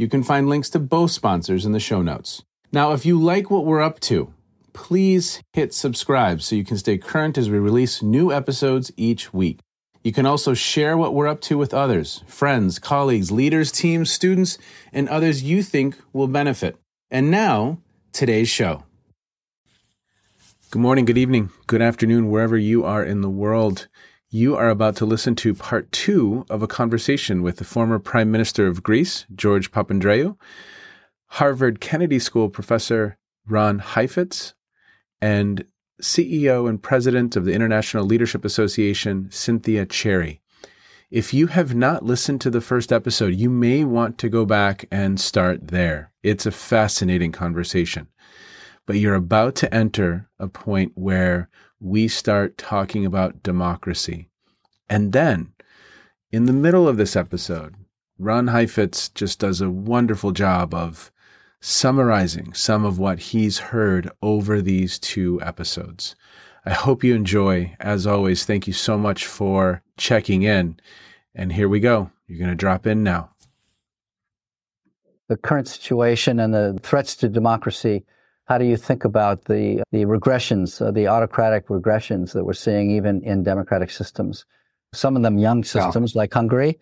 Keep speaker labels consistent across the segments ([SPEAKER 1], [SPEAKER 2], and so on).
[SPEAKER 1] You can find links to both sponsors in the show notes. Now, if you like what we're up to, please hit subscribe so you can stay current as we release new episodes each week. You can also share what we're up to with others, friends, colleagues, leaders, teams, students, and others you think will benefit. And now, today's show. Good morning, good evening, good afternoon, wherever you are in the world. You are about to listen to part two of a conversation with the former Prime Minister of Greece, George Papandreou, Harvard Kennedy School professor Ron Heifetz, and CEO and President of the International Leadership Association, Cynthia Cherrey. If you have not listened to the first episode, you may want to go back and start there. It's a fascinating conversation but you're about to enter a point where we start talking about democracy. And then, in the middle of this episode, Ron Heifetz just does a wonderful job of summarizing some of what he's heard over these two episodes. I hope you enjoy. As always, thank you so much for checking in. And here we go. You're going to drop in now.
[SPEAKER 2] The current situation and the threats to democracy how do you think about the the regressions, uh, the autocratic regressions that we're seeing even in democratic systems? Some of them young systems yeah. like Hungary,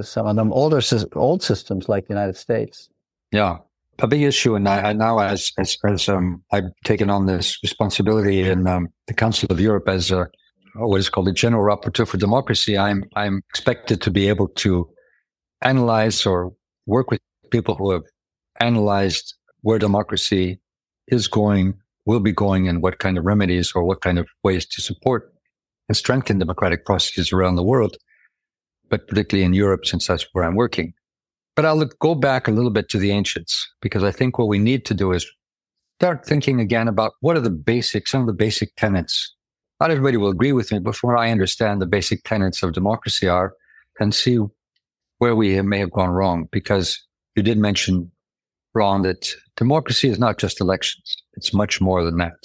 [SPEAKER 2] some of them older old systems like the United States.
[SPEAKER 3] Yeah, a big issue, and I, I now as as, as um, I've taken on this responsibility in um, the Council of Europe as a what is called the General Rapporteur for Democracy, I'm I'm expected to be able to analyze or work with people who have analyzed where democracy is going, will be going, and what kind of remedies or what kind of ways to support and strengthen democratic processes around the world, but particularly in Europe, since that's where I'm working. But I'll go back a little bit to the ancients, because I think what we need to do is start thinking again about what are the basic, some of the basic tenets. Not everybody will agree with me, but from what I understand, the basic tenets of democracy are, and see where we may have gone wrong, because you did mention Ron, that democracy is not just elections. It's much more than that.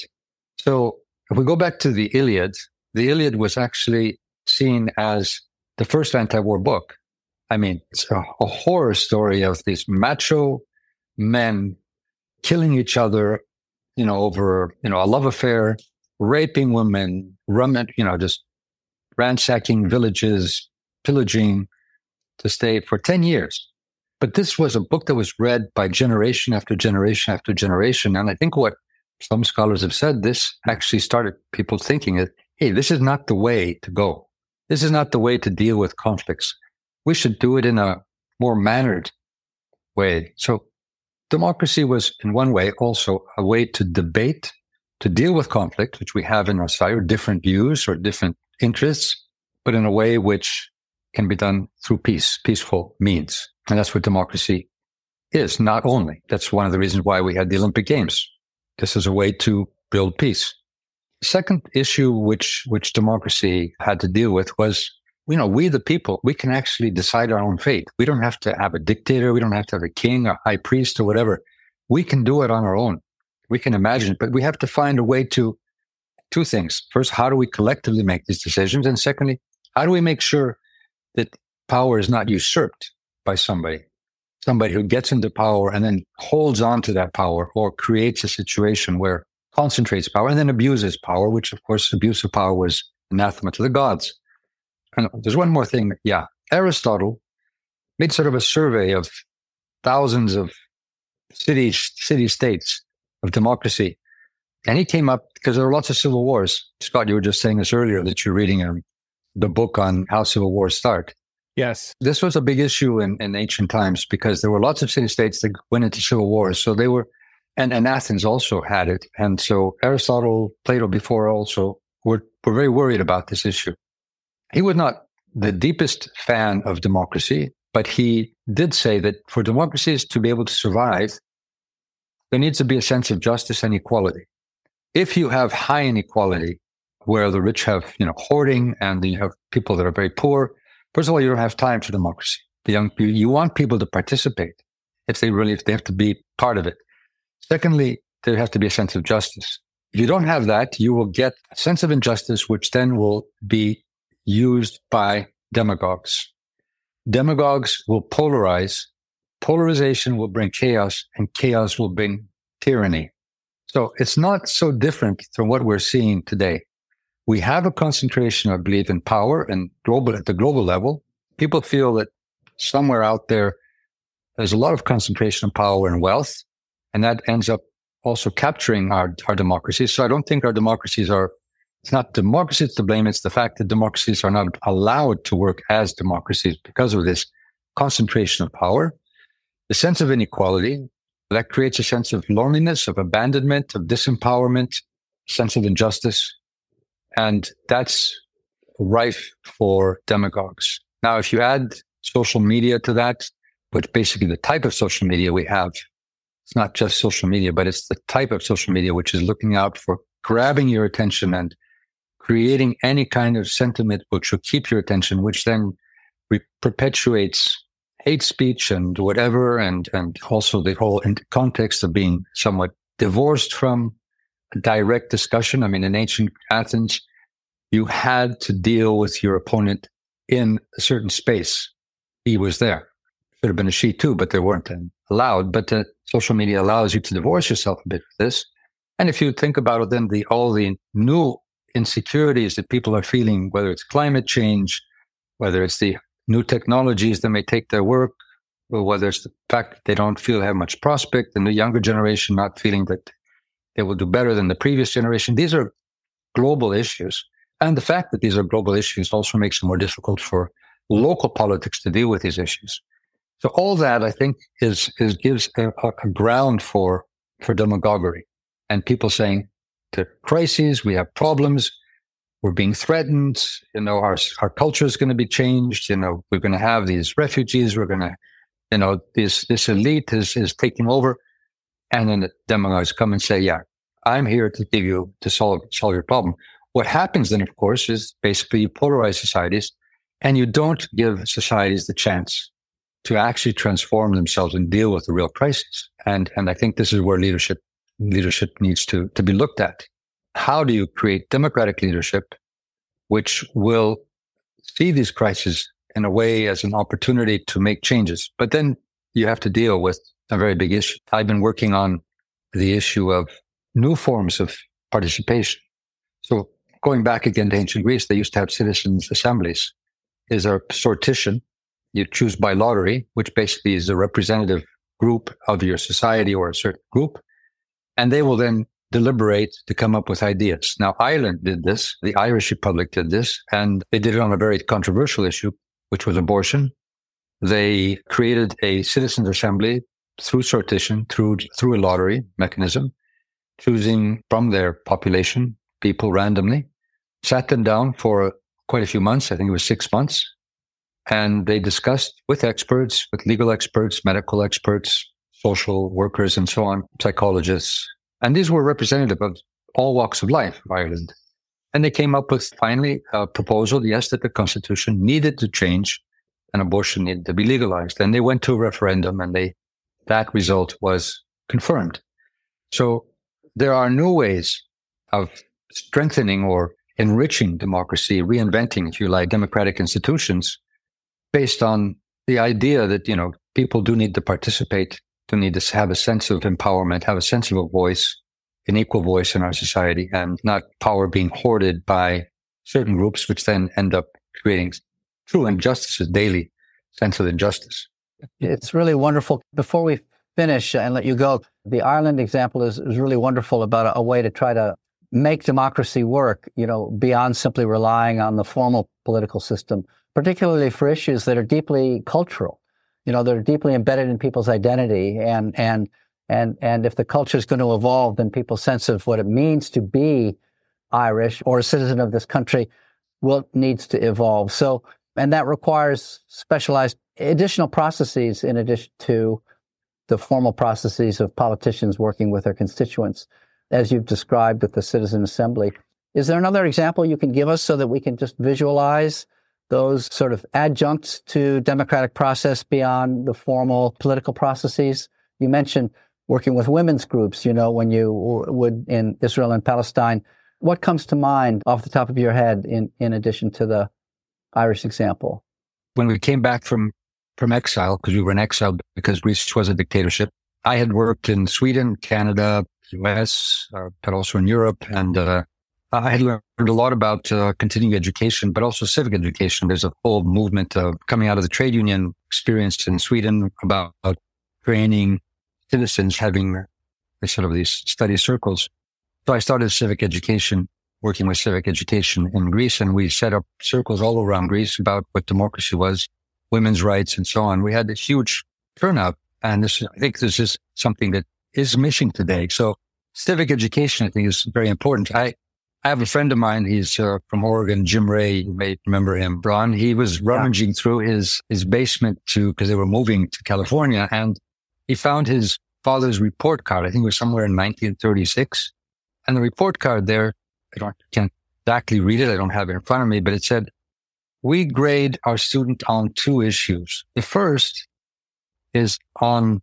[SPEAKER 3] So if we go back to the Iliad, the Iliad was actually seen as the first anti-war book. I mean, it's a, a horror story of these macho men killing each other, you know, over, you know, a love affair, raping women, rum, you know, just ransacking villages, pillaging to stay for 10 years. But this was a book that was read by generation after generation after generation. And I think what some scholars have said, this actually started people thinking that, hey, this is not the way to go. This is not the way to deal with conflicts. We should do it in a more mannered way. So democracy was in one way also a way to debate to deal with conflict, which we have in our society, or different views or different interests, but in a way which can be done through peace, peaceful means. And that's what democracy is, not only. That's one of the reasons why we had the Olympic Games. This is a way to build peace. Second issue which which democracy had to deal with was you know, we the people, we can actually decide our own fate. We don't have to have a dictator. We don't have to have a king, a high priest, or whatever. We can do it on our own. We can imagine it, but we have to find a way to two things. First, how do we collectively make these decisions? And secondly, how do we make sure that power is not usurped by somebody, somebody who gets into power and then holds on to that power or creates a situation where concentrates power and then abuses power, which of course abuse of power was anathema to the gods. And there's one more thing. Yeah. Aristotle made sort of a survey of thousands of cities, city states of democracy. And he came up because there were lots of civil wars. Scott, you were just saying this earlier that you're reading um, the book on how civil wars start.
[SPEAKER 1] Yes.
[SPEAKER 3] This was a big issue in, in ancient times because there were lots of city states that went into civil wars. So they were, and, and Athens also had it. And so Aristotle, Plato before also were, were very worried about this issue. He was not the deepest fan of democracy, but he did say that for democracies to be able to survive, there needs to be a sense of justice and equality. If you have high inequality, where the rich have, you know, hoarding and you have people that are very poor, first of all, you don't have time for democracy. The young people, you want people to participate if they really, if they have to be part of it. Secondly, there has to be a sense of justice. If you don't have that, you will get a sense of injustice, which then will be used by demagogues. Demagogues will polarize. Polarization will bring chaos and chaos will bring tyranny. So it's not so different from what we're seeing today. We have a concentration, I believe, in power and global at the global level. People feel that somewhere out there, there's a lot of concentration of power and wealth, and that ends up also capturing our, our democracies. So I don't think our democracies are it's not democracies to blame. It's the fact that democracies are not allowed to work as democracies because of this concentration of power. The sense of inequality that creates a sense of loneliness, of abandonment, of disempowerment, sense of injustice. And that's rife for demagogues. Now, if you add social media to that, but basically the type of social media we have, it's not just social media, but it's the type of social media which is looking out for grabbing your attention and creating any kind of sentiment which will keep your attention, which then perpetuates hate speech and whatever, and and also the whole context of being somewhat divorced from direct discussion. I mean, in ancient Athens, you had to deal with your opponent in a certain space. He was there. Should have been a she too, but they weren't allowed. But uh, social media allows you to divorce yourself a bit from this. And if you think about it, then the all the new insecurities that people are feeling, whether it's climate change, whether it's the new technologies that may take their work, or whether it's the fact that they don't feel have much prospect, and the younger generation not feeling that they will do better than the previous generation. These are global issues. And the fact that these are global issues also makes it more difficult for local politics to deal with these issues. So all that I think is, is gives a, a ground for, for demagoguery and people saying, to crises. We have problems. We're being threatened. You know, our, our culture is going to be changed. You know, we're going to have these refugees. We're going to, you know, this, this elite is, is taking over. And then the demagogues come and say, yeah, I'm here to give you, to solve, solve your problem. What happens then, of course, is basically you polarize societies and you don't give societies the chance to actually transform themselves and deal with the real crisis. And, and I think this is where leadership leadership needs to, to be looked at. How do you create democratic leadership, which will see these crises in a way as an opportunity to make changes? But then you have to deal with a very big issue. I've been working on the issue of new forms of participation. So going back again to ancient Greece, they used to have citizens' assemblies. Is a sortition. You choose by lottery, which basically is a representative group of your society or a certain group and they will then deliberate to come up with ideas. Now, Ireland did this, the Irish Republic did this, and they did it on a very controversial issue, which was abortion. They created a citizens' assembly through sortition, through through a lottery mechanism, choosing from their population people randomly, sat them down for quite a few months. I think it was six months. And they discussed with experts, with legal experts, medical experts, social workers, and so on, psychologists. And these were representative of all walks of life of Ireland. And they came up with finally a proposal, yes, that the constitution needed to change and abortion needed to be legalized. And they went to a referendum and they, that result was confirmed. So there are new ways of strengthening or enriching democracy, reinventing, if you like, democratic institutions based on the idea that, you know, people do need to participate, do need to have a sense of empowerment, have a sense of a voice, an equal voice in our society and not power being hoarded by certain groups, which then end up creating true injustices daily, sense of injustice.
[SPEAKER 2] It's really wonderful. Before we finish and let you go, the Ireland example is, is really wonderful about a, a way to try to make democracy work, you know, beyond simply relying on the formal political system, particularly for issues that are deeply cultural. You know, they're deeply embedded in people's identity and, and, and, and if the culture is going to evolve, then people's sense of what it means to be Irish or a citizen of this country will needs to evolve. So, and that requires specialized additional processes in addition to the formal processes of politicians working with their constituents, as you've described with the Citizen Assembly. Is there another example you can give us so that we can just visualize those sort of adjuncts to democratic process beyond the formal political processes? You mentioned working with women's groups, you know, when you would in Israel and Palestine. What comes to mind off the top of your head in, in addition to the Irish example?
[SPEAKER 3] When we came back from from exile because we were in exile because Greece was a dictatorship. I had worked in Sweden, Canada, US, uh, but also in Europe. And uh, I had learned a lot about uh, continuing education, but also civic education. There's a whole movement coming out of the trade union experience in Sweden about training citizens, having sort of these study circles. So I started civic education, working with civic education in Greece, and we set up circles all around Greece about what democracy was women's rights and so on. We had a huge turnout. And this, I think this is something that is missing today. So civic education, I think is very important. I, I have a friend of mine. He's uh, from Oregon, Jim Ray. You may remember him, Ron. He was rummaging yeah. through his, his basement to, cause they were moving to California and he found his father's report card. I think it was somewhere in 1936. And the report card there, I don't, can't exactly read it. I don't have it in front of me, but it said we grade our student on two issues. The first is on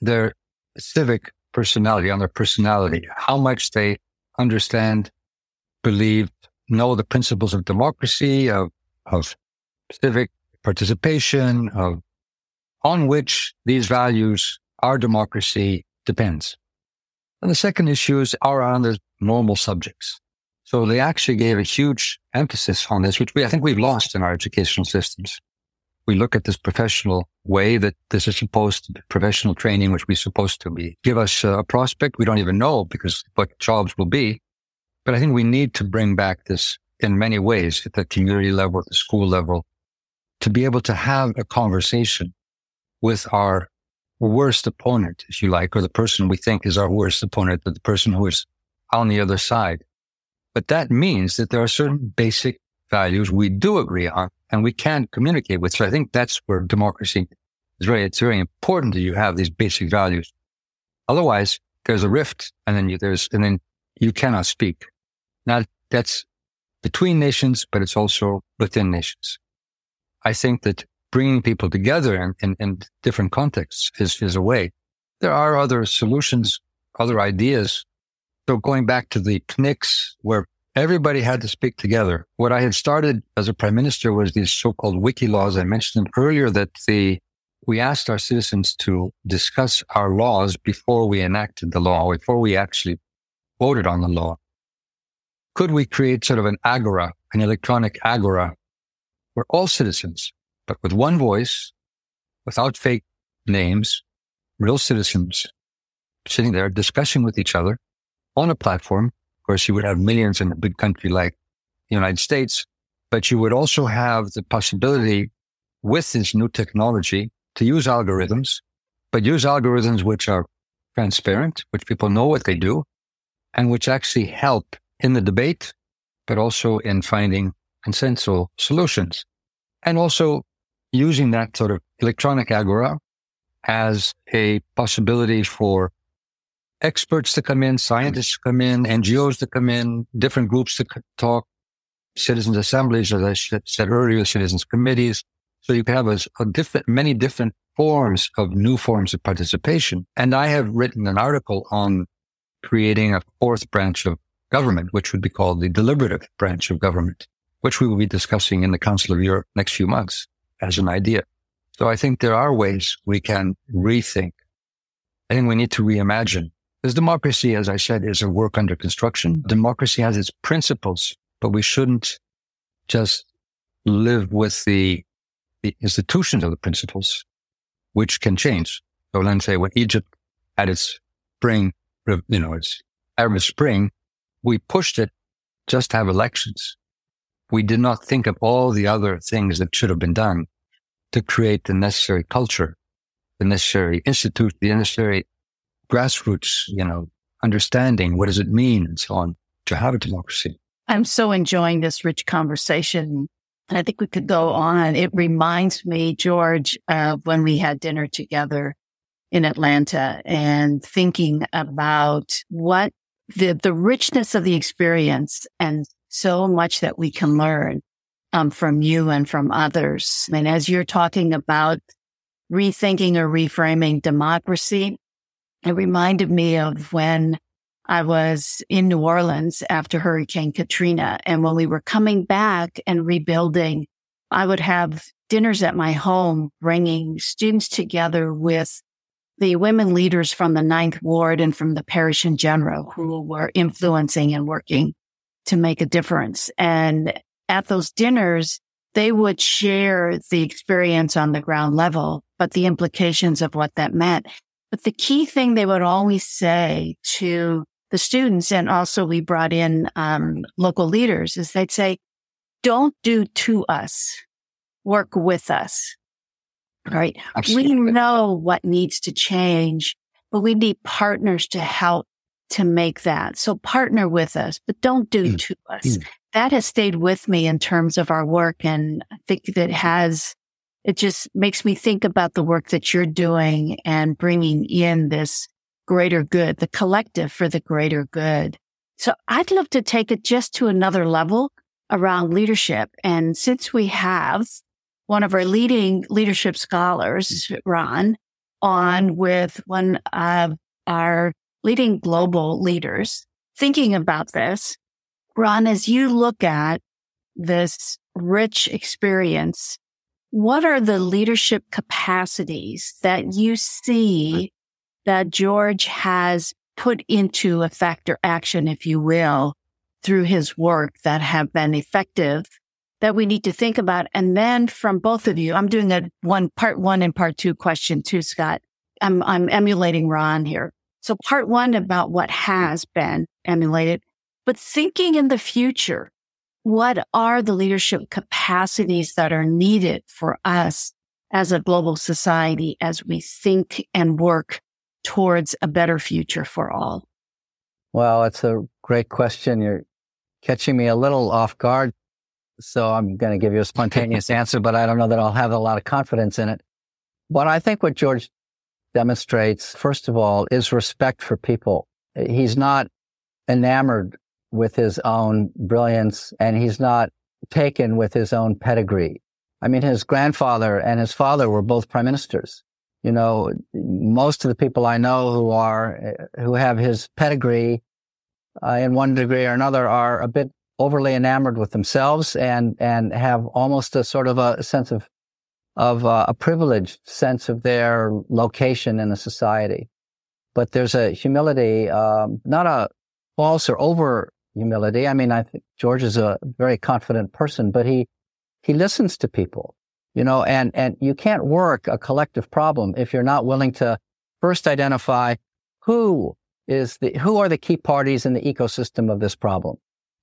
[SPEAKER 3] their civic personality, on their personality, how much they understand, believe, know the principles of democracy, of, of civic participation, of on which these values, our democracy depends. And the second issues are on the normal subjects. So they actually gave a huge emphasis on this, which we, I think we've lost in our educational systems. We look at this professional way that this is supposed to be professional training, which we're supposed to be give us a prospect. We don't even know because what jobs will be. But I think we need to bring back this in many ways at the community level, at the school level, to be able to have a conversation with our worst opponent, if you like, or the person we think is our worst opponent, the person who is on the other side but that means that there are certain basic values we do agree on and we can communicate with. So I think that's where democracy is very, it's very important that you have these basic values. Otherwise, there's a rift and then you, there's, and then you cannot speak. Now that's between nations, but it's also within nations. I think that bringing people together in, in, in different contexts is, is a way. There are other solutions, other ideas so going back to the Pnyx where everybody had to speak together. What I had started as a prime minister was these so-called wiki laws. I mentioned earlier that the, we asked our citizens to discuss our laws before we enacted the law, before we actually voted on the law. Could we create sort of an agora, an electronic agora where all citizens, but with one voice, without fake names, real citizens sitting there discussing with each other on a platform. Of course, you would have millions in a big country like the United States, but you would also have the possibility with this new technology to use algorithms, but use algorithms which are transparent, which people know what they do, and which actually help in the debate, but also in finding consensual solutions. And also using that sort of electronic agora as a possibility for experts to come in, scientists to come in, NGOs to come in, different groups to talk, citizens assemblies, as I said earlier, citizens committees. So you can have a, a different, many different forms of new forms of participation. And I have written an article on creating a fourth branch of government, which would be called the deliberative branch of government, which we will be discussing in the Council of Europe next few months as an idea. So I think there are ways we can rethink. I think we need to reimagine because democracy, as I said, is a work under construction. Democracy has its principles, but we shouldn't just live with the, the institutions of the principles, which can change. So let's say when Egypt had its spring, you know, its Arab Spring, we pushed it just to have elections. We did not think of all the other things that should have been done to create the necessary culture, the necessary institute, the necessary grassroots, you know, understanding. What does it mean and so on to have a democracy?
[SPEAKER 4] I'm so enjoying this rich conversation. And I think we could go on. It reminds me, George, of when we had dinner together in Atlanta and thinking about what the, the richness of the experience and so much that we can learn um, from you and from others. And as you're talking about rethinking or reframing democracy, it reminded me of when I was in New Orleans after Hurricane Katrina. And when we were coming back and rebuilding, I would have dinners at my home, bringing students together with the women leaders from the Ninth Ward and from the parish in general who were influencing and working to make a difference. And at those dinners, they would share the experience on the ground level, but the implications of what that meant. But the key thing they would always say to the students, and also we brought in um, local leaders, is they'd say, don't do to us, work with us. Right. Absolutely. We know what needs to change, but we need partners to help to make that. So partner with us, but don't do mm. to us. Mm. That has stayed with me in terms of our work. And I think that has, it just makes me think about the work that you're doing and bringing in this greater good, the collective for the greater good. So I'd love to take it just to another level around leadership. And since we have one of our leading leadership scholars, mm-hmm. Ron, on with one of our leading global leaders thinking about this. Ron, as you look at this rich experience, what are the leadership capacities that you see that George has put into effect or action, if you will, through his work that have been effective that we need to think about? And then from both of you, I'm doing a one part one and part two question too, Scott. I'm, I'm emulating Ron here. So part one about what has been emulated, but thinking in the future, what are the leadership capacities that are needed for us as a global society as we think and work towards a better future for all?
[SPEAKER 2] Well, it's a great question. You're catching me a little off guard. So I'm going to give you a spontaneous answer, but I don't know that I'll have a lot of confidence in it. But I think what George demonstrates, first of all, is respect for people. He's not enamored with his own brilliance and he's not taken with his own pedigree. I mean, his grandfather and his father were both prime ministers. You know, most of the people I know who are, who have his pedigree uh, in one degree or another are a bit overly enamored with themselves and, and have almost a sort of a sense of of uh, a privileged sense of their location in the society. But there's a humility, um, not a false or over humility. I mean, I think George is a very confident person, but he, he listens to people, you know, and, and you can't work a collective problem if you're not willing to first identify who is the, who are the key parties in the ecosystem of this problem.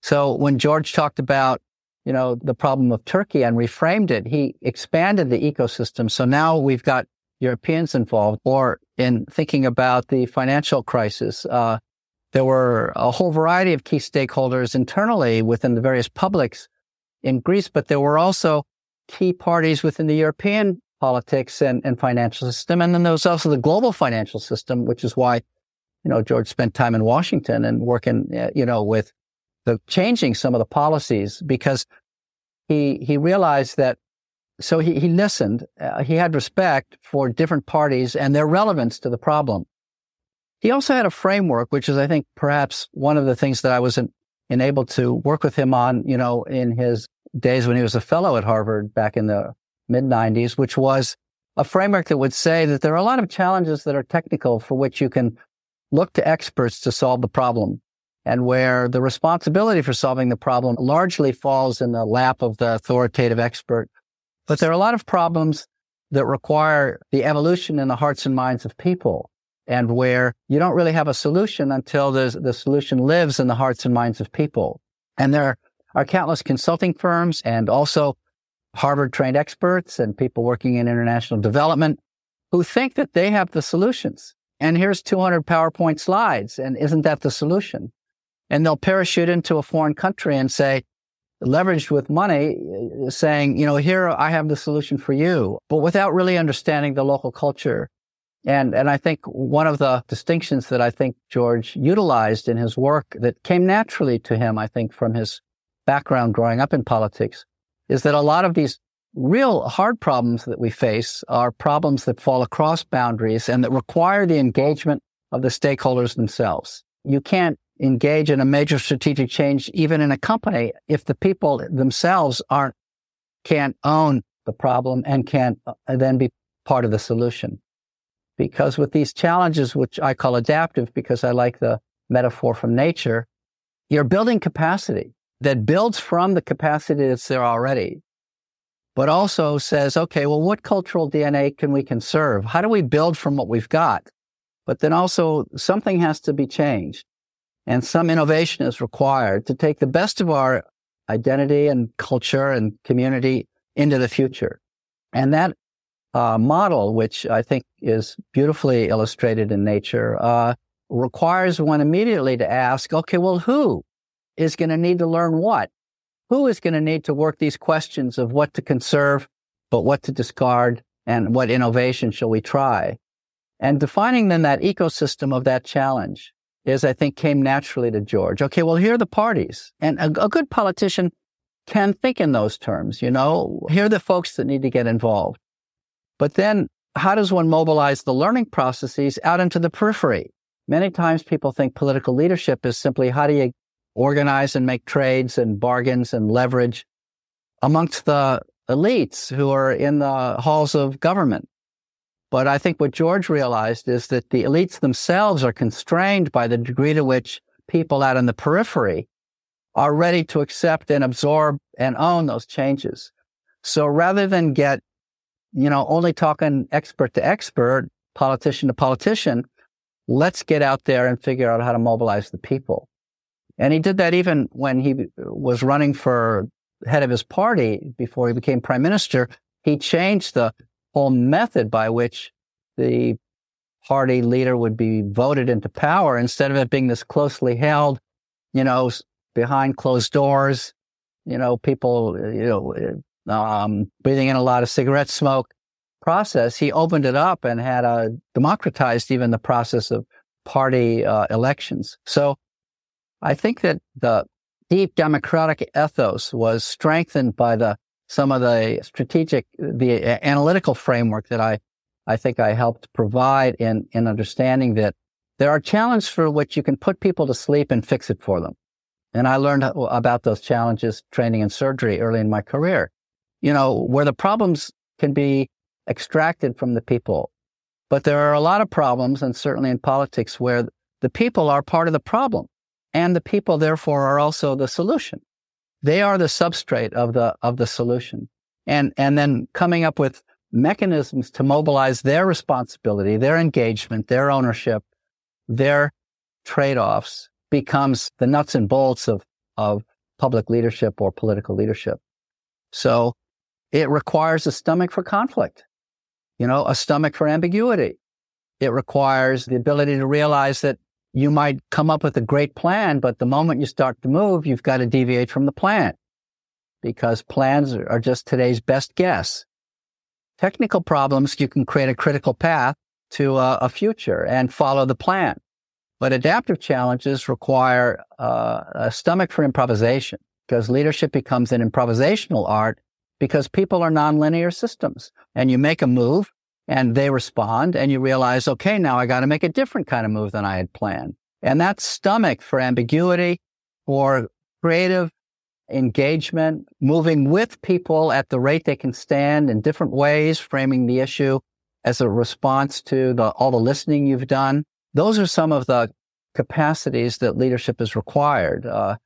[SPEAKER 2] So when George talked about you know, the problem of Turkey and reframed it. He expanded the ecosystem. So now we've got Europeans involved or in thinking about the financial crisis, uh, there were a whole variety of key stakeholders internally within the various publics in Greece, but there were also key parties within the European politics and, and financial system. And then there was also the global financial system, which is why, you know, George spent time in Washington and working, uh, you know, with the changing some of the policies because he, he realized that so he, he listened. Uh, he had respect for different parties and their relevance to the problem. He also had a framework, which is, I think, perhaps one of the things that I was not enabled to work with him on, you know, in his days when he was a fellow at Harvard back in the mid 90s, which was a framework that would say that there are a lot of challenges that are technical for which you can look to experts to solve the problem and where the responsibility for solving the problem largely falls in the lap of the authoritative expert. But there are a lot of problems that require the evolution in the hearts and minds of people and where you don't really have a solution until the solution lives in the hearts and minds of people. And there are countless consulting firms and also Harvard trained experts and people working in international development who think that they have the solutions. And here's 200 PowerPoint slides. And isn't that the solution? And they'll parachute into a foreign country and say, leveraged with money, saying, you know, here I have the solution for you, but without really understanding the local culture and, and I think one of the distinctions that I think George utilized in his work that came naturally to him, I think from his background growing up in politics, is that a lot of these real hard problems that we face are problems that fall across boundaries and that require the engagement of the stakeholders themselves. You can't engage in a major strategic change even in a company if the people themselves aren't, can't own the problem and can't uh, then be part of the solution because with these challenges, which I call adaptive because I like the metaphor from nature, you're building capacity that builds from the capacity that's there already, but also says, okay, well, what cultural DNA can we conserve? How do we build from what we've got? But then also something has to be changed and some innovation is required to take the best of our identity and culture and community into the future. And that uh, model, which I think is beautifully illustrated in nature, uh, requires one immediately to ask, okay, well, who is going to need to learn what? Who is going to need to work these questions of what to conserve, but what to discard and what innovation shall we try? And defining then that ecosystem of that challenge is, I think, came naturally to George. Okay, well, here are the parties. And a, a good politician can think in those terms, you know, here are the folks that need to get involved. But then how does one mobilize the learning processes out into the periphery? Many times people think political leadership is simply how do you organize and make trades and bargains and leverage amongst the elites who are in the halls of government. But I think what George realized is that the elites themselves are constrained by the degree to which people out in the periphery are ready to accept and absorb and own those changes. So rather than get you know, only talking expert to expert, politician to politician. Let's get out there and figure out how to mobilize the people. And he did that even when he was running for head of his party before he became prime minister. He changed the whole method by which the party leader would be voted into power instead of it being this closely held, you know, behind closed doors, you know, people, you know, um, breathing in a lot of cigarette smoke process, he opened it up and had a democratized even the process of party uh, elections. So I think that the deep democratic ethos was strengthened by the some of the strategic, the uh, analytical framework that I, I think I helped provide in, in understanding that there are challenges for which you can put people to sleep and fix it for them. And I learned about those challenges training in surgery early in my career you know, where the problems can be extracted from the people. But there are a lot of problems, and certainly in politics, where the people are part of the problem, and the people, therefore, are also the solution. They are the substrate of the of the solution, and and then coming up with mechanisms to mobilize their responsibility, their engagement, their ownership, their trade-offs becomes the nuts and bolts of of public leadership or political leadership. So it requires a stomach for conflict, you know, a stomach for ambiguity. It requires the ability to realize that you might come up with a great plan, but the moment you start to move, you've got to deviate from the plan because plans are just today's best guess. Technical problems, you can create a critical path to a, a future and follow the plan. But adaptive challenges require uh, a stomach for improvisation because leadership becomes an improvisational art because people are nonlinear systems and you make a move and they respond and you realize, okay, now I got to make a different kind of move than I had planned. And that stomach for ambiguity, for creative engagement, moving with people at the rate they can stand in different ways, framing the issue as a response to the, all the listening you've done. Those are some of the capacities that leadership is required. Uh,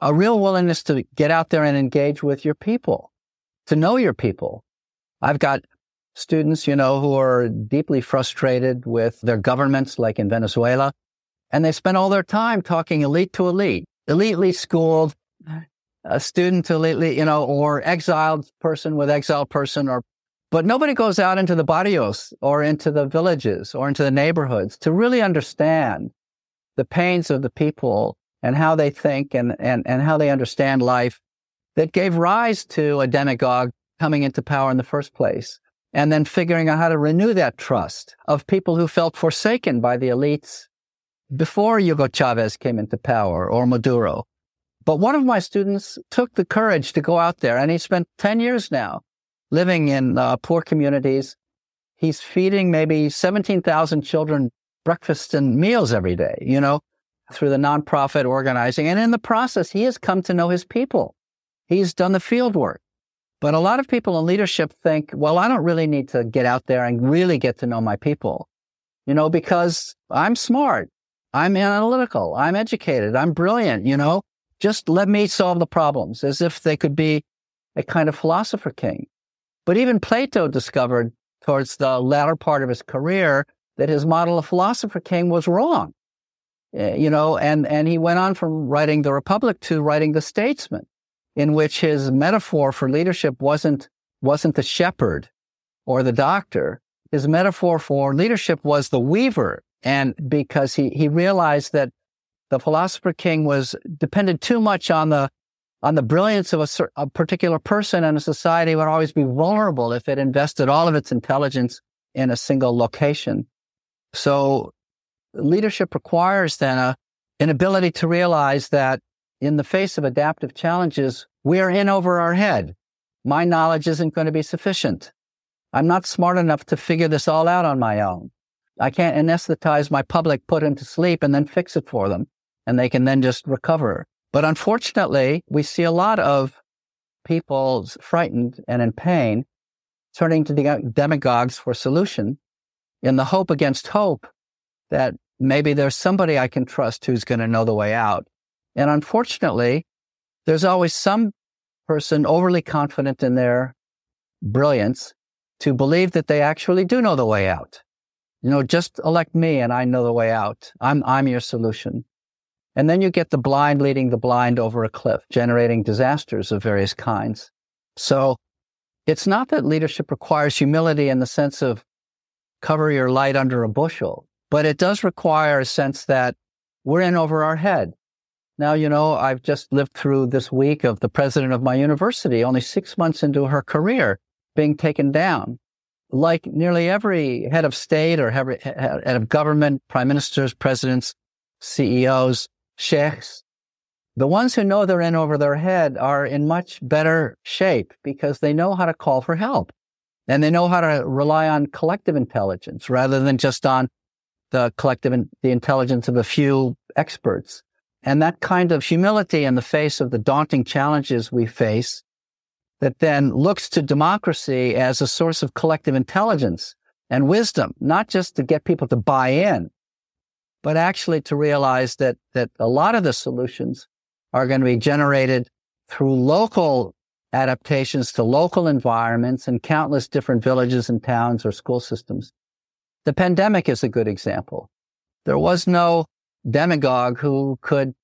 [SPEAKER 2] a real willingness to get out there and engage with your people, to know your people. I've got students, you know, who are deeply frustrated with their governments, like in Venezuela, and they spend all their time talking elite to elite, elitely schooled, a student to elite, you know, or exiled person with exiled person, or but nobody goes out into the barrios or into the villages or into the neighborhoods to really understand the pains of the people and how they think and, and, and how they understand life that gave rise to a demagogue coming into power in the first place and then figuring out how to renew that trust of people who felt forsaken by the elites before Hugo Chavez came into power or Maduro. But one of my students took the courage to go out there and he spent 10 years now living in uh, poor communities. He's feeding maybe 17,000 children breakfast and meals every day, you know, through the nonprofit organizing. And in the process, he has come to know his people. He's done the field work. But a lot of people in leadership think, well, I don't really need to get out there and really get to know my people, you know, because I'm smart. I'm analytical. I'm educated. I'm brilliant, you know, just let me solve the problems as if they could be a kind of philosopher king. But even Plato discovered towards the latter part of his career that his model of philosopher king was wrong. Uh, you know, and, and he went on from writing the Republic to writing the Statesman in which his metaphor for leadership wasn't, wasn't the shepherd or the doctor. His metaphor for leadership was the weaver. And because he, he realized that the philosopher king was depended too much on the, on the brilliance of a, a particular person and a society would always be vulnerable if it invested all of its intelligence in a single location. So leadership requires then a, an ability to realize that in the face of adaptive challenges, we're in over our head. My knowledge isn't going to be sufficient. I'm not smart enough to figure this all out on my own. I can't anesthetize my public, put them to sleep, and then fix it for them, and they can then just recover. But unfortunately, we see a lot of people frightened and in pain turning to the demagogues for solution in the hope against hope that maybe there's somebody I can trust who's going to know the way out. And unfortunately, there's always some person overly confident in their brilliance to believe that they actually do know the way out. You know, just elect me and I know the way out. I'm, I'm your solution. And then you get the blind leading the blind over a cliff, generating disasters of various kinds. So it's not that leadership requires humility in the sense of cover your light under a bushel, but it does require a sense that we're in over our head. Now, you know, I've just lived through this week of the president of my university, only six months into her career, being taken down. Like nearly every head of state or head of government, prime ministers, presidents, CEOs, sheikhs, the ones who know they're in over their head are in much better shape because they know how to call for help and they know how to rely on collective intelligence rather than just on the collective, the intelligence of a few experts. And that kind of humility in the face of the daunting challenges we face that then looks to democracy as a source of collective intelligence and wisdom, not just to get people to buy in, but actually to realize that, that a lot of the solutions are going to be generated through local adaptations to local environments and countless different villages and towns or school systems. The pandemic is a good example. There was no demagogue who could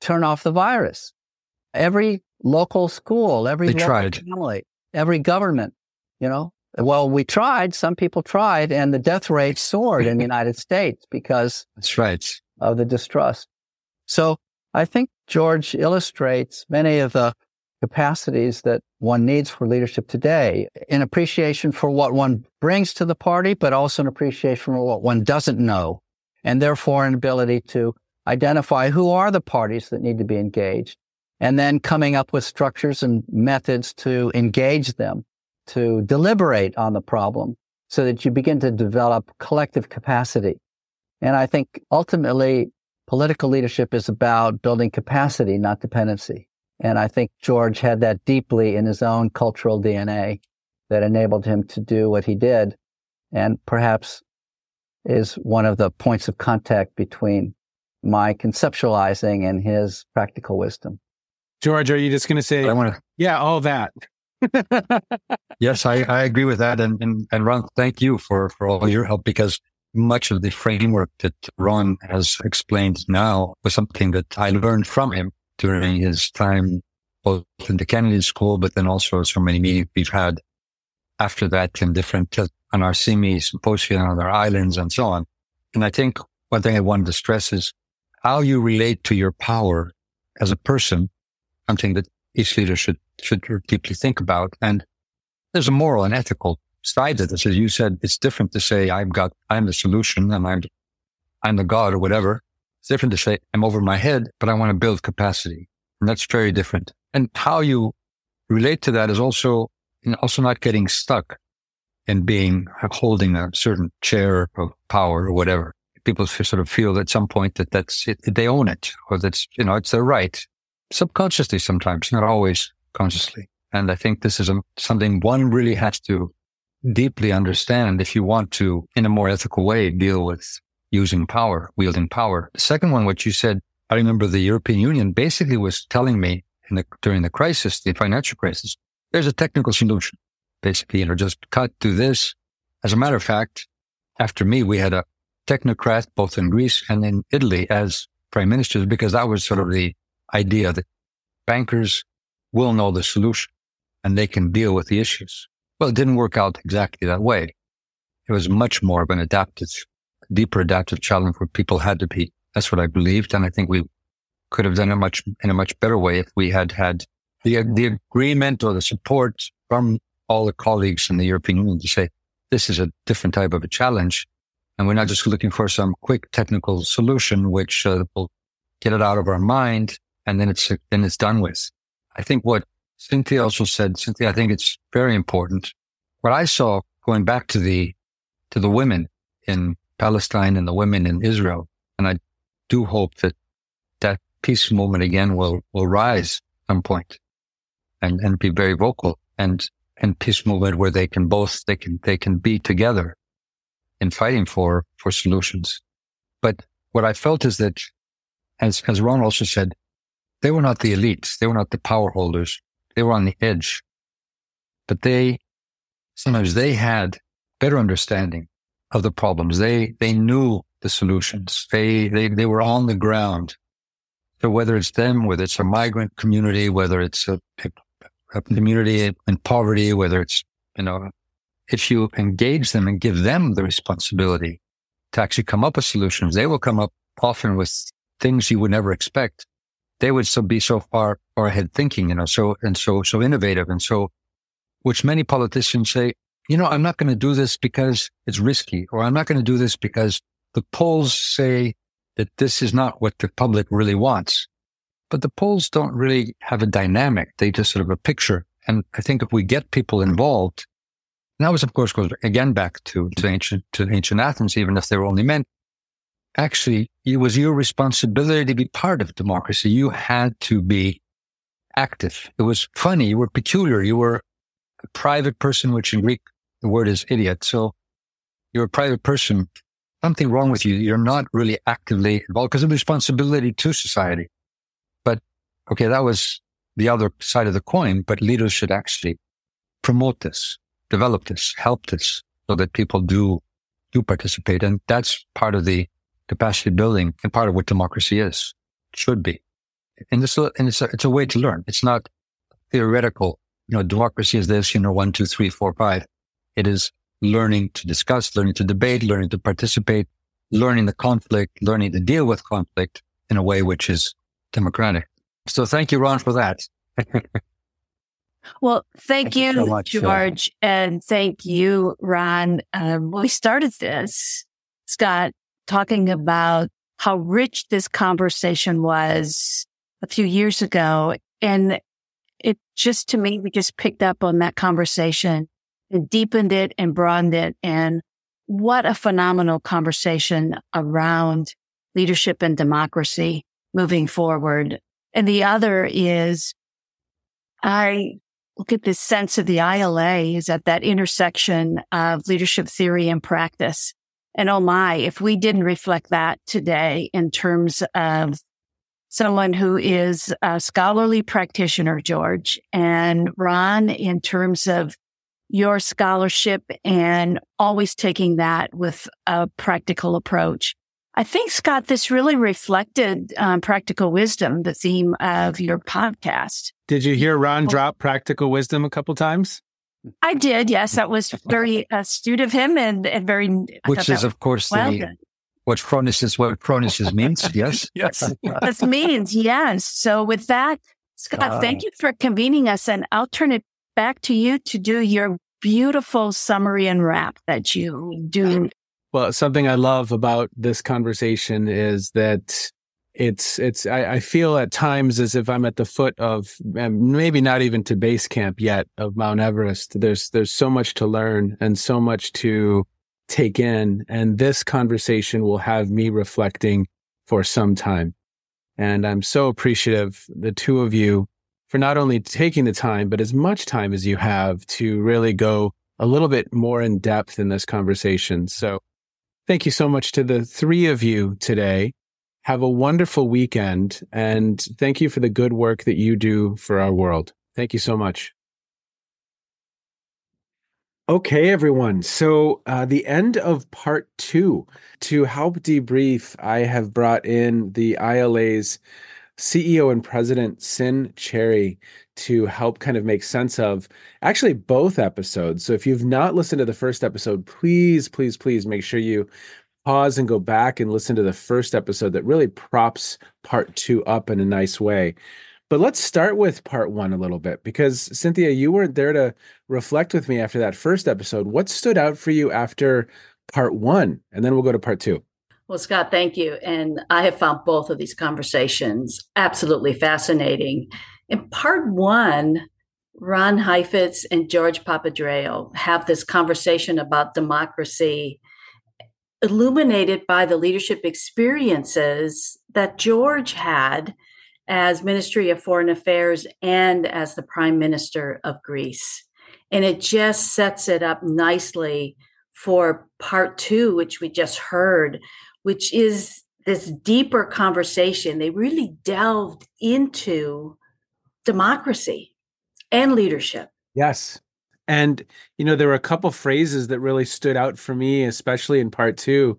[SPEAKER 2] turn off the virus. Every local school, every
[SPEAKER 3] they tried.
[SPEAKER 2] family, every government, you know, well, we tried. Some people tried, and the death rate soared in the United States because
[SPEAKER 3] that's right.
[SPEAKER 2] of the distrust. So I think George illustrates many of the capacities that one needs for leadership today in appreciation for what one brings to the party, but also an appreciation for what one doesn't know, and therefore an ability to identify who are the parties that need to be engaged, and then coming up with structures and methods to engage them, to deliberate on the problem so that you begin to develop collective capacity. And I think ultimately political leadership is about building capacity, not dependency. And I think George had that deeply in his own cultural DNA that enabled him to do what he did. And perhaps is one of the points of contact between my conceptualizing and his practical wisdom.
[SPEAKER 1] George, are you just going to say, I want to, yeah, all that?
[SPEAKER 3] yes, I, I agree with that. And, and, and Ron, thank you for, for all your help because much of the framework that Ron has explained now was something that I learned from him during his time both in the Kennedy School, but then also so many meetings we've had after that in different, on our Symi symposium on our islands and so on. And I think one thing I wanted to stress is how you relate to your power as a person, something that each leader should, should deeply think about. And there's a moral and ethical side to this. As you said, it's different to say I've got, I'm the solution and I'm, I'm the God or whatever. It's different to say I'm over my head, but I want to build capacity. And that's very different. And how you relate to that is also, also not getting stuck and being holding a certain chair of power or whatever. People sort of feel at some point that that's it, they own it or that's, you know, it's their right subconsciously sometimes, not always consciously. And I think this is a, something one really has to deeply understand if you want to, in a more ethical way, deal with using power, wielding power. The second one, what you said, I remember the European Union basically was telling me the, during the crisis, the financial crisis, there's a technical solution. Basically, you know, just cut to this. As a matter of fact, after me, we had a technocrat both in Greece and in Italy as prime ministers because that was sort of the idea that bankers will know the solution and they can deal with the issues. Well, it didn't work out exactly that way. It was much more of an adaptive deeper adaptive challenge where people had to be. That's what I believed. And I think we could have done it much in a much better way if we had had the, the agreement or the support from all the colleagues in the European Union to say, this is a different type of a challenge. And we're not just looking for some quick technical solution, which uh, will get it out of our mind and then it's, then it's done with. I think what Cynthia also said, Cynthia, I think it's very important. What I saw going back to the, to the women in Palestine and the women in Israel. And I do hope that that peace movement again will, will rise at some point and, and be very vocal and, and peace movement where they can both, they can, they can be together in fighting for, for solutions. But what I felt is that as, as Ron also said, they were not the elites. They were not the power holders. They were on the edge, but they, sometimes they had better understanding of the problems. They, they knew the solutions. They, they, they were on the ground. So whether it's them, whether it's a migrant community, whether it's a, a community in poverty, whether it's, you know, if you engage them and give them the responsibility to actually come up with solutions, they will come up often with things you would never expect. They would still be so far, far ahead thinking, you know, so, and so, so innovative. And so, which many politicians say, you know, I'm not going to do this because it's risky, or I'm not going to do this because the polls say that this is not what the public really wants. But the polls don't really have a dynamic. They just sort of a picture. And I think if we get people involved, and that was, of course, goes again back to, to ancient, to ancient Athens, even if they were only men. Actually, it was your responsibility to be part of democracy. You had to be active. It was funny. You were peculiar. You were a private person, which in Greek the word is idiot. So you're a private person. Something wrong with you. You're not really actively involved because of responsibility to society. Okay, that was the other side of the coin, but leaders should actually promote this, develop this, help this so that people do, do participate. And that's part of the capacity building and part of what democracy is, should be. And, this, and it's, a, it's a way to learn. It's not theoretical. You know, democracy is this, you know, one, two, three, four, five. It is learning to discuss, learning to debate, learning to participate, learning the conflict, learning to deal with conflict in a way which is democratic. So thank you, Ron, for that.
[SPEAKER 4] well, thank, thank you, so much, George, uh, and thank you, Ron. Um, we started this, Scott, talking about how rich this conversation was a few years ago. And it just to me, we just picked up on that conversation and deepened it and broadened it. And what a phenomenal conversation around leadership and democracy moving forward. And the other is I look at this sense of the ILA is at that intersection of leadership theory and practice. And oh my, if we didn't reflect that today in terms of someone who is a scholarly practitioner, George, and Ron, in terms of your scholarship and always taking that with a practical approach. I think, Scott, this really reflected um, practical wisdom, the theme of your podcast.
[SPEAKER 1] Did you hear Ron drop practical wisdom a couple times?
[SPEAKER 4] I did. Yes, that was very astute of him and, and very.
[SPEAKER 3] Which is, of course, well the, what phronesis, what phronesis means. Yes.
[SPEAKER 1] yes.
[SPEAKER 4] this means, yes. So with that, Scott, uh, thank you for convening us. And I'll turn it back to you to do your beautiful summary and wrap that you do.
[SPEAKER 1] Well, something I love about this conversation is that it's it's I, I, feel at times as if I'm at the foot of maybe not even to base camp yet of Mount Everest. There's there's so much to learn and so much to take in, and this conversation will have me reflecting for some time. And I'm so appreciative the two of you for not only taking the time, but as much time as you have to really go a little bit more in depth in this conversation. So thank you so much to the three of you today. Have a wonderful weekend and thank you for the good work that you do for our world. Thank you so much. Okay, everyone. So, uh, the end of part two. To help debrief, I have brought in the ILA's CEO and President Cyn Cherrey to help kind of make sense of actually both episodes. So if you've not listened to the first episode, please, please, please make sure you pause and go back and listen to the first episode that really props part two up in a nice way. But let's start with part one a little bit because Cynthia, you weren't there to reflect with me after that first episode. What stood out for you after part one? And then we'll go to part two.
[SPEAKER 4] Well, Scott, thank you. And I have found both of these conversations absolutely fascinating. In part one, Ron Heifetz and George Papandreou have this conversation about democracy, illuminated by the leadership experiences that George had as Ministry of Foreign Affairs and as the Prime Minister of Greece. And it just sets it up nicely for part two, which we just heard, which is this deeper conversation. They really delved into democracy and leadership.
[SPEAKER 1] Yes. And, you know, there were a couple phrases that really stood out for me, especially in part two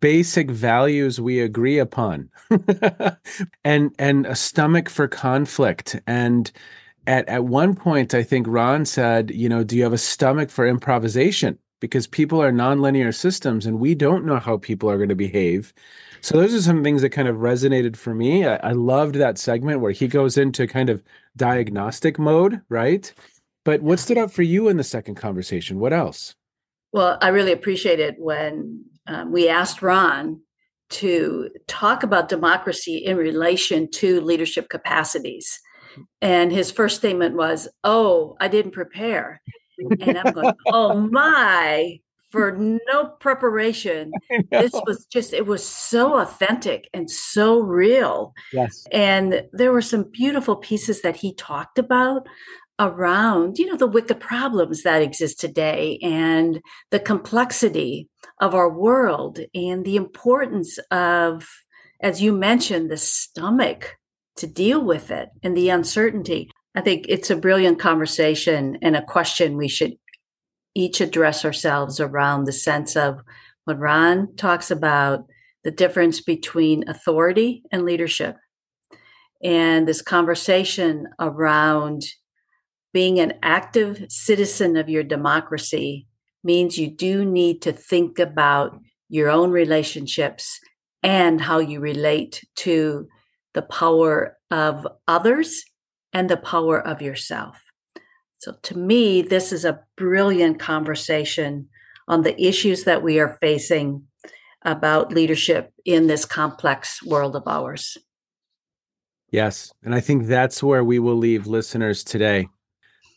[SPEAKER 1] basic values we agree upon and and a stomach for conflict and at at one point i think ron said you know do you have a stomach for improvisation because people are nonlinear systems and we don't know how people are going to behave. So those are some things that kind of resonated for me. I, I, loved that segment where he goes into kind of diagnostic mode, right? But what stood out for you in the second conversation? What else?
[SPEAKER 4] Well, I really appreciated it when um, we asked Ron to talk about democracy in relation to leadership capacities. And his first statement was, Oh, I didn't prepare and I'm going, oh my, for no preparation. This was just, it was so authentic and so real.
[SPEAKER 1] Yes.
[SPEAKER 4] And there were some beautiful pieces that he talked about around, you know, the wicked problems that exist today and the complexity of our world and the importance of, as you mentioned, the stomach to deal with it and the uncertainty. I think it's a brilliant conversation and a question we should each address ourselves around the sense of when Ron talks about the difference between authority and leadership. And this conversation around being an active citizen of your democracy means you do need to think about
[SPEAKER 5] your own relationships and how you relate to the power of others and the power of yourself. So, to me, this is a brilliant conversation on the issues that we are facing about leadership in this complex world of ours.
[SPEAKER 1] Yes. And I think that's where we will leave listeners today.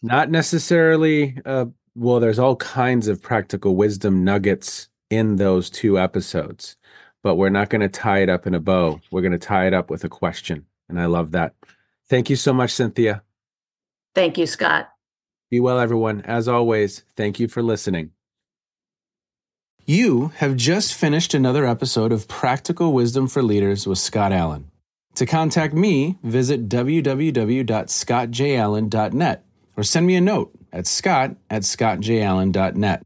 [SPEAKER 1] Not necessarily, uh, well, there's all kinds of practical wisdom nuggets in those two episodes, but we're not going to tie it up in a bow. We're going to tie it up with a question. And I love that. Thank you so much, Cynthia.
[SPEAKER 5] Thank you, Scott.
[SPEAKER 1] Be well, everyone. As always, thank you for listening. You have just finished another episode of Practical Wisdom for Leaders with Scott Allen. To contact me, visit www.scottjallen.net or send me a note at scott at scottjallen.net.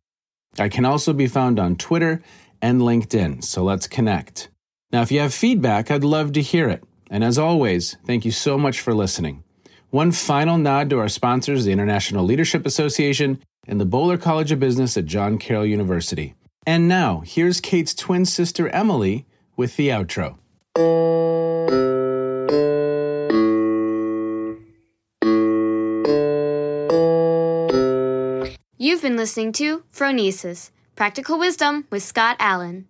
[SPEAKER 1] I can also be found on Twitter and LinkedIn, so let's connect. Now, if you have feedback, I'd love to hear it. And as always, thank you so much for listening. One final nod to our sponsors, the International Leadership Association and the Boler College of Business at John Carroll University. And now, here's Kate's twin sister Emily with the outro.
[SPEAKER 6] You've been listening to Phronesis Practical Wisdom with Scott Allen.